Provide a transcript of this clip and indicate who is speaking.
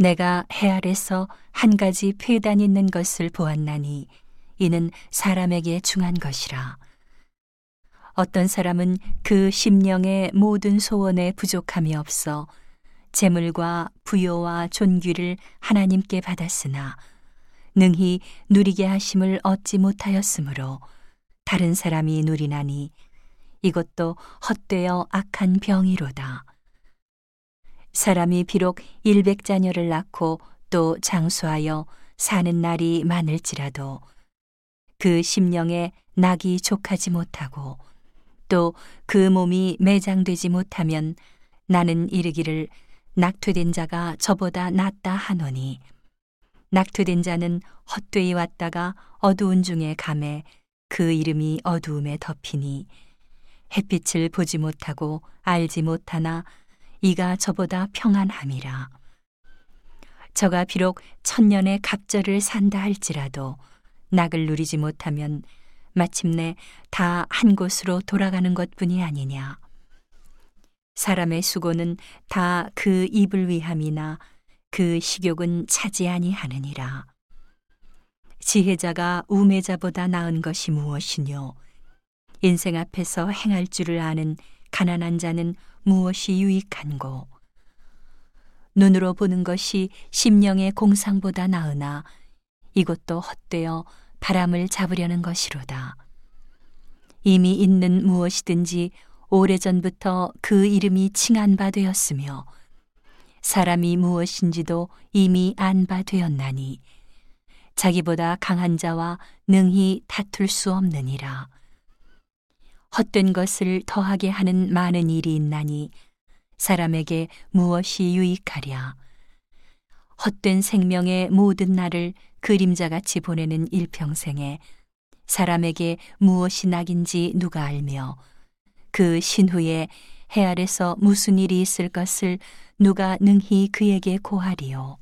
Speaker 1: 내가 해 아래서 한 가지 폐단 있는 것을 보았나니 이는 사람에게 중한 것이라. 어떤 사람은 그 심령의 모든 소원에 부족함이 없어 재물과 부요와 존귀를 하나님께 받았으나 능히 누리게 하심을 얻지 못하였으므로 다른 사람이 누리나니 이것도 헛되어 악한 병이로다. 사람이 비록 일백 자녀를 낳고 또 장수하여 사는 날이 많을지라도 그 심령에 낙이 족하지 못하고 또 그 몸이 매장되지 못하면 나는 이르기를 낙퇴된 자가 저보다 낫다 하노니 낙퇴된 자는 헛되이 왔다가 어두운 중에 감에 그 이름이 어두움에 덮이니 햇빛을 보지 못하고 알지 못하나 이가 저보다 평안함이라. 저가 비록 천년의 갑절을 산다 할지라도 낙을 누리지 못하면 마침내 다 한 곳으로 돌아가는 것뿐이 아니냐. 사람의 수고는 다 그 입을 위함이나 그 식욕은 차지 아니하느니라. 지혜자가 우매자보다 나은 것이 무엇이뇨? 인생 앞에서 행할 줄을 아는 가난한 자는 무엇이 유익한고? 눈으로 보는 것이 심령의 공상보다 나으나 이것도 헛되어 바람을 잡으려는 것이로다. 이미 있는 무엇이든지 오래전부터 그 이름이 칭한 바 되었으며 사람이 무엇인지도 이미 안 바 되었나니 자기보다 강한 자와 능히 다툴 수 없느니라. 헛된 것을 더하게 하는 많은 일이 있나니 사람에게 무엇이 유익하랴. 헛된 생명의 모든 날을 그림자같이 보내는 일평생에 사람에게 무엇이 낙인지 누가 알며 그 신후에 해 아래서 무슨 일이 있을 것을 누가 능히 그에게 고하리요.